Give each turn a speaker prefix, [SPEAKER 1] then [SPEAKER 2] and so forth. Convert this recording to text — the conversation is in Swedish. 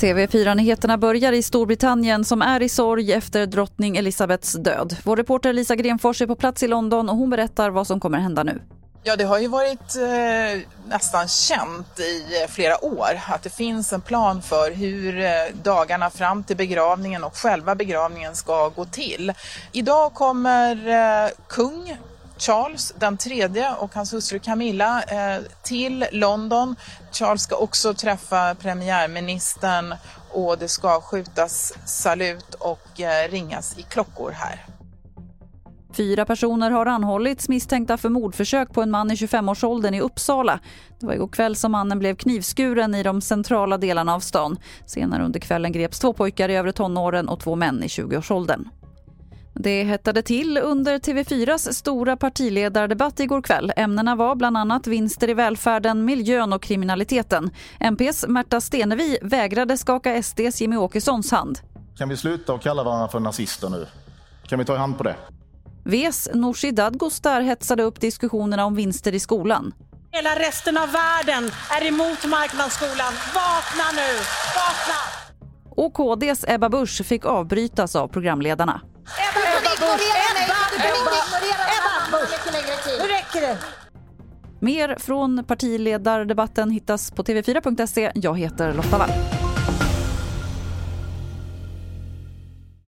[SPEAKER 1] TV4-nyheterna börjar i Storbritannien som är i sorg efter drottning Elizabeths död. Vår reporter Lisa Grenfors är på plats i London och hon berättar vad som kommer hända nu.
[SPEAKER 2] Ja, det har ju varit eh, nästan känt i eh, flera år att det finns en plan för hur eh, dagarna fram till begravningen och själva begravningen ska gå till. Idag kommer eh, kung Charles den tredje och hans hustru Camilla eh, till London. Charles ska också träffa premiärministern och det ska skjutas salut och eh, ringas i klockor här.
[SPEAKER 1] Fyra personer har anhållits misstänkta för mordförsök på en man i 25-årsåldern i Uppsala. Det var igår kväll som mannen blev knivskuren i de centrala delarna av stan. Senare under kvällen greps två pojkar i övre tonåren och två män i 20-årsåldern. Det hettade till under TV4s stora partiledardebatt igår kväll. Ämnena var bland annat vinster i välfärden, miljön och kriminaliteten. MPs Märta Stenevi vägrade skaka SDs Jimmy Åkessons hand.
[SPEAKER 3] Kan vi sluta att kalla varandra för nazister nu? Kan vi ta i hand på det?
[SPEAKER 1] Vs Nooshi Dadgostar hetsade upp diskussionerna om vinster i skolan.
[SPEAKER 4] Hela resten av världen är emot marknadsskolan. Vakna nu! Vakna!
[SPEAKER 1] Och KDs Ebba Busch fick avbrytas av programledarna.
[SPEAKER 4] Ebba, Ebba Busch! Ebba, Ebba, Ebba Busch! Nu räcker det!
[SPEAKER 1] Mer från partiledardebatten hittas på tv4.se. Jag heter Lotta Wall.